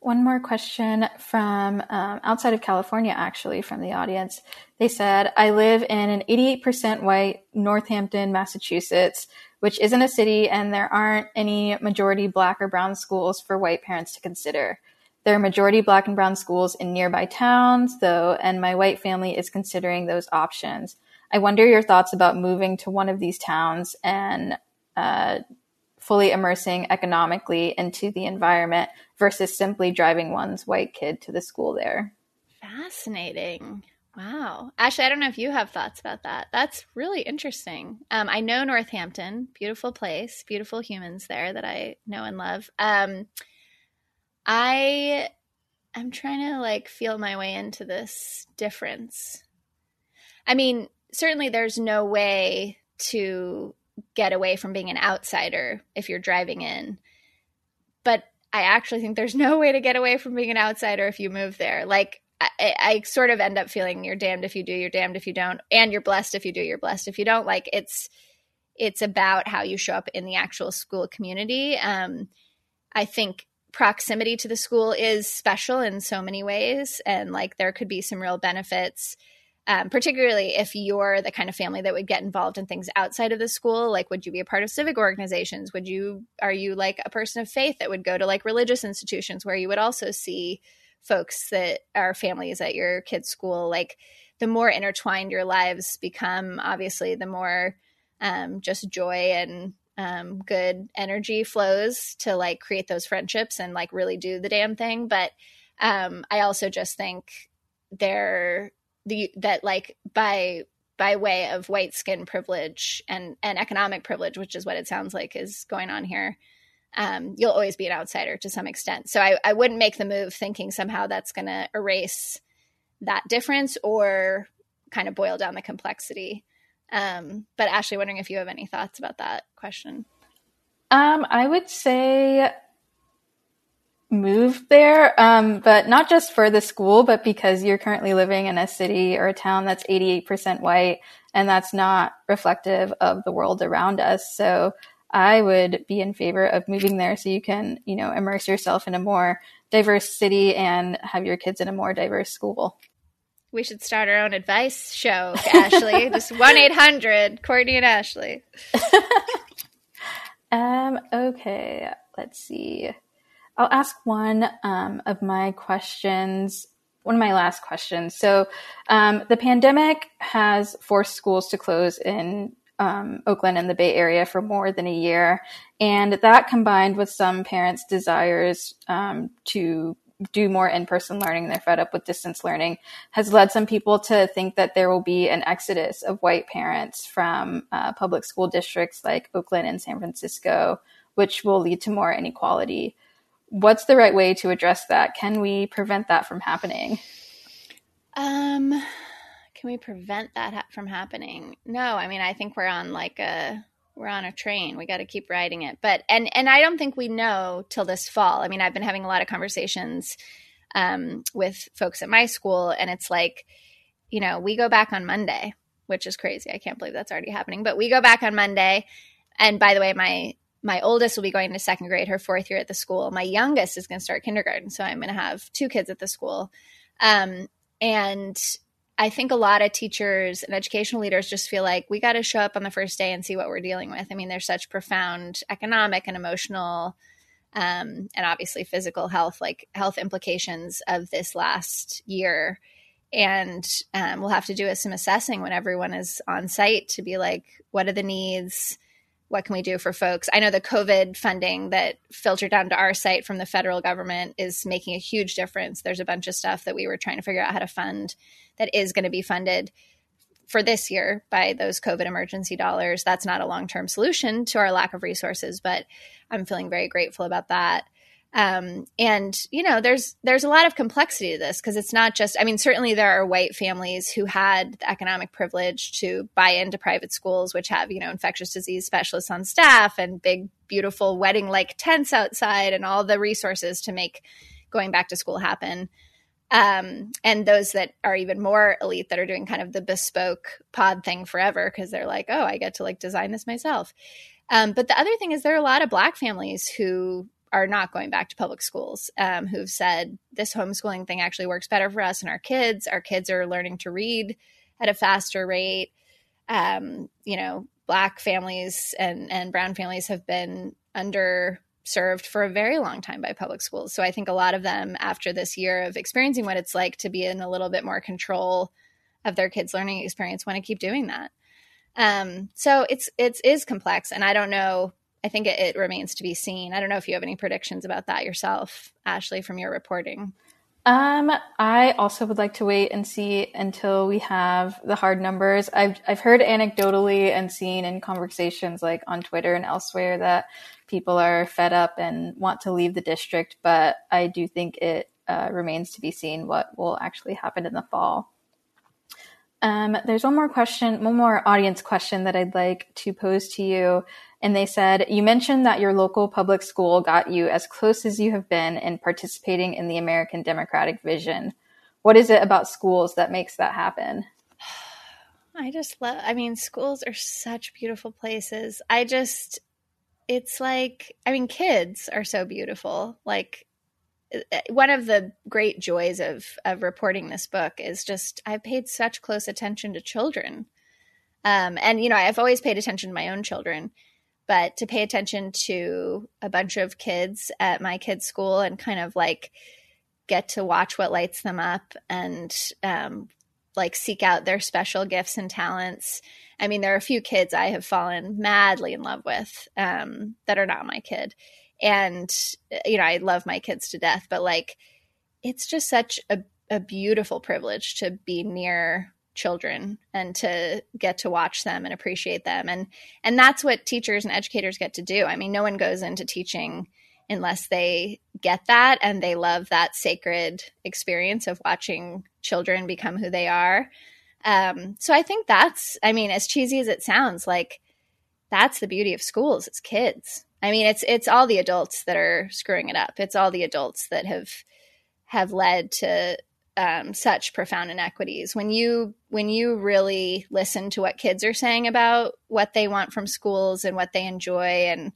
One more question from um, outside of California, actually, from the audience. They said, I live in an 88% white Northampton, Massachusetts, which isn't a city, and there aren't any majority black or brown schools for white parents to consider. There are majority black and brown schools in nearby towns, though, and my white family is considering those options. I wonder your thoughts about moving to one of these towns and uh, fully immersing economically into the environment versus simply driving one's white kid to the school there. Fascinating. Wow. Ashley, I don't know if you have thoughts about that. That's really interesting. Um, I know Northampton, beautiful place, beautiful humans there that I know and love. Um, I am trying to like feel my way into this difference. I mean, certainly there's no way to get away from being an outsider if you're driving in. But I actually think there's no way to get away from being an outsider if you move there. Like, I, I, sort of end up feeling you're damned if you do, you're damned if you don't, and you're blessed if you do, you're blessed if you don't. Like, it's it's about how you show up in the actual school community. Um, I think proximity to the school is special in so many ways, and like there could be some real benefits um, particularly if you're the kind of family that would get involved in things outside of the school like would you be a part of civic organizations? Would you are you like a person of faith that would go to like religious institutions where you would also see folks that are families at your kids school? Like the more intertwined your lives become obviously the more um, just joy and um, good energy flows to like create those friendships and like really do the damn thing. But um, i also just think there the that like by by way of white skin privilege and and economic privilege, which is what it sounds like is going on here. Um, you'll always be an outsider to some extent. So I, I wouldn't make the move thinking somehow that's going to erase that difference or kind of boil down the complexity. Um, but Ashley, wondering if you have any thoughts about that question. Um, I would say move there, um, but not just for the school, but because you're currently living in a city or a town that's 88% white, and that's not reflective of the world around us. So I would be in favor of moving there so you can, you know, immerse yourself in a more diverse city and have your kids in a more diverse school. We should start our own advice show, Ashley. Just 1 800 Courtney and Ashley. um, okay, let's see. I'll ask one um, of my questions, one of my last questions. So, um, the pandemic has forced schools to close in um, Oakland and the Bay Area for more than a year. And that combined with some parents' desires um, to do more in-person learning they're fed up with distance learning has led some people to think that there will be an exodus of white parents from uh, public school districts like oakland and san francisco which will lead to more inequality what's the right way to address that can we prevent that from happening um can we prevent that ha- from happening no i mean i think we're on like a we're on a train. We got to keep riding it. But and and I don't think we know till this fall. I mean, I've been having a lot of conversations um, with folks at my school, and it's like, you know, we go back on Monday, which is crazy. I can't believe that's already happening. But we go back on Monday, and by the way, my my oldest will be going to second grade, her fourth year at the school. My youngest is going to start kindergarten, so I'm going to have two kids at the school. Um, and I think a lot of teachers and educational leaders just feel like we got to show up on the first day and see what we're dealing with. I mean, there's such profound economic and emotional um, and obviously physical health, like health implications of this last year. And um, we'll have to do some assessing when everyone is on site to be like, what are the needs? What can we do for folks? I know the COVID funding that filtered down to our site from the federal government is making a huge difference. There's a bunch of stuff that we were trying to figure out how to fund that is going to be funded for this year by those COVID emergency dollars. That's not a long term solution to our lack of resources, but I'm feeling very grateful about that. Um, and you know, there's there's a lot of complexity to this because it's not just. I mean, certainly there are white families who had the economic privilege to buy into private schools, which have you know infectious disease specialists on staff and big, beautiful wedding like tents outside and all the resources to make going back to school happen um, and those that are even more elite that are doing kind of the bespoke pod thing forever because they're like, oh, I get to like design this myself. Um, but the other thing is there are a lot of black families who are not going back to public schools um, who've said this homeschooling thing actually works better for us and our kids. Our kids are learning to read at a faster rate. Um, you know, black families and and brown families have been underserved for a very long time by public schools. So I think a lot of them, after this year of experiencing what it's like to be in a little bit more control of their kids' learning experience, want to keep doing that. Um, so it's it's is complex, and I don't know. I think it, it remains to be seen. I don't know if you have any predictions about that yourself, Ashley, from your reporting. Um, I also would like to wait and see until we have the hard numbers. I've I've heard anecdotally and seen in conversations like on Twitter and elsewhere that people are fed up and want to leave the district, but I do think it uh, remains to be seen what will actually happen in the fall. Um, there's one more question, one more audience question that I'd like to pose to you. And they said, You mentioned that your local public school got you as close as you have been in participating in the American Democratic vision. What is it about schools that makes that happen? I just love, I mean, schools are such beautiful places. I just, it's like i mean kids are so beautiful like one of the great joys of of reporting this book is just i've paid such close attention to children um, and you know i've always paid attention to my own children but to pay attention to a bunch of kids at my kids school and kind of like get to watch what lights them up and um, like seek out their special gifts and talents I mean, there are a few kids I have fallen madly in love with um, that are not my kid. And, you know, I love my kids to death, but like, it's just such a, a beautiful privilege to be near children and to get to watch them and appreciate them and and that's what teachers and educators get to do i mean no one goes into teaching unless they get that and they love that sacred experience of watching children become who they are um, so I think that's, I mean, as cheesy as it sounds, like that's the beauty of schools. It's kids. I mean, it's it's all the adults that are screwing it up. It's all the adults that have have led to um, such profound inequities. When you when you really listen to what kids are saying about what they want from schools and what they enjoy and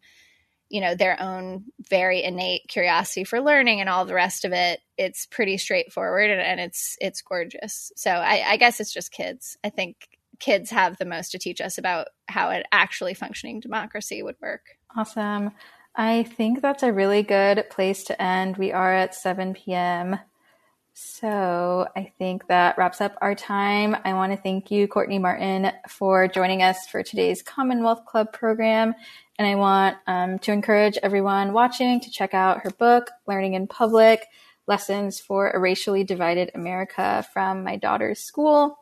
you know their own very innate curiosity for learning and all the rest of it it's pretty straightforward and, and it's it's gorgeous so I, I guess it's just kids i think kids have the most to teach us about how an actually functioning democracy would work awesome I think that's a really good place to end. We are at 7 p.m. So I think that wraps up our time. I want to thank you, Courtney Martin, for joining us for today's Commonwealth Club program. And I want um, to encourage everyone watching to check out her book, Learning in Public Lessons for a Racially Divided America from My Daughter's School,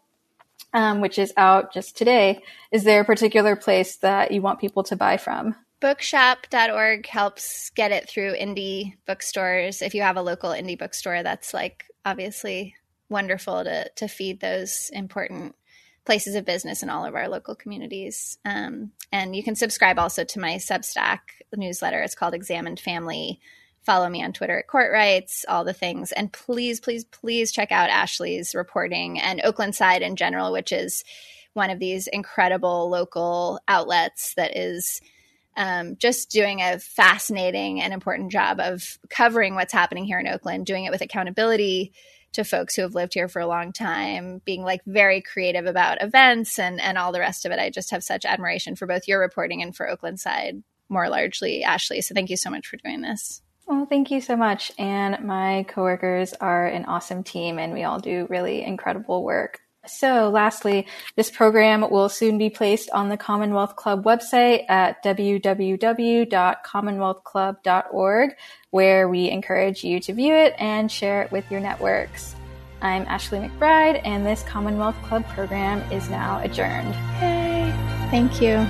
um, which is out just today. Is there a particular place that you want people to buy from? bookshop.org helps get it through indie bookstores if you have a local indie bookstore that's like obviously wonderful to to feed those important places of business in all of our local communities. Um, and you can subscribe also to my Substack newsletter. It's called Examined Family. Follow me on Twitter at Court Writes, all the things. And please, please, please check out Ashley's reporting and Oaklandside in general, which is one of these incredible local outlets that is um, just doing a fascinating and important job of covering what's happening here in Oakland, doing it with accountability to folks who have lived here for a long time, being like very creative about events and and all the rest of it. I just have such admiration for both your reporting and for Oaklandside more largely, Ashley. So thank you so much for doing this. Well, thank you so much. And my coworkers are an awesome team and we all do really incredible work. So, lastly, this program will soon be placed on the Commonwealth Club website at www.commonwealthclub.org, where we encourage you to view it and share it with your networks. I'm Ashley McBride, and this Commonwealth Club program is now adjourned. Yay! Thank you.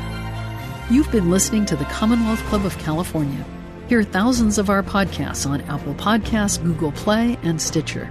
You've been listening to the Commonwealth Club of California. Hear thousands of our podcasts on Apple Podcasts, Google Play, and Stitcher.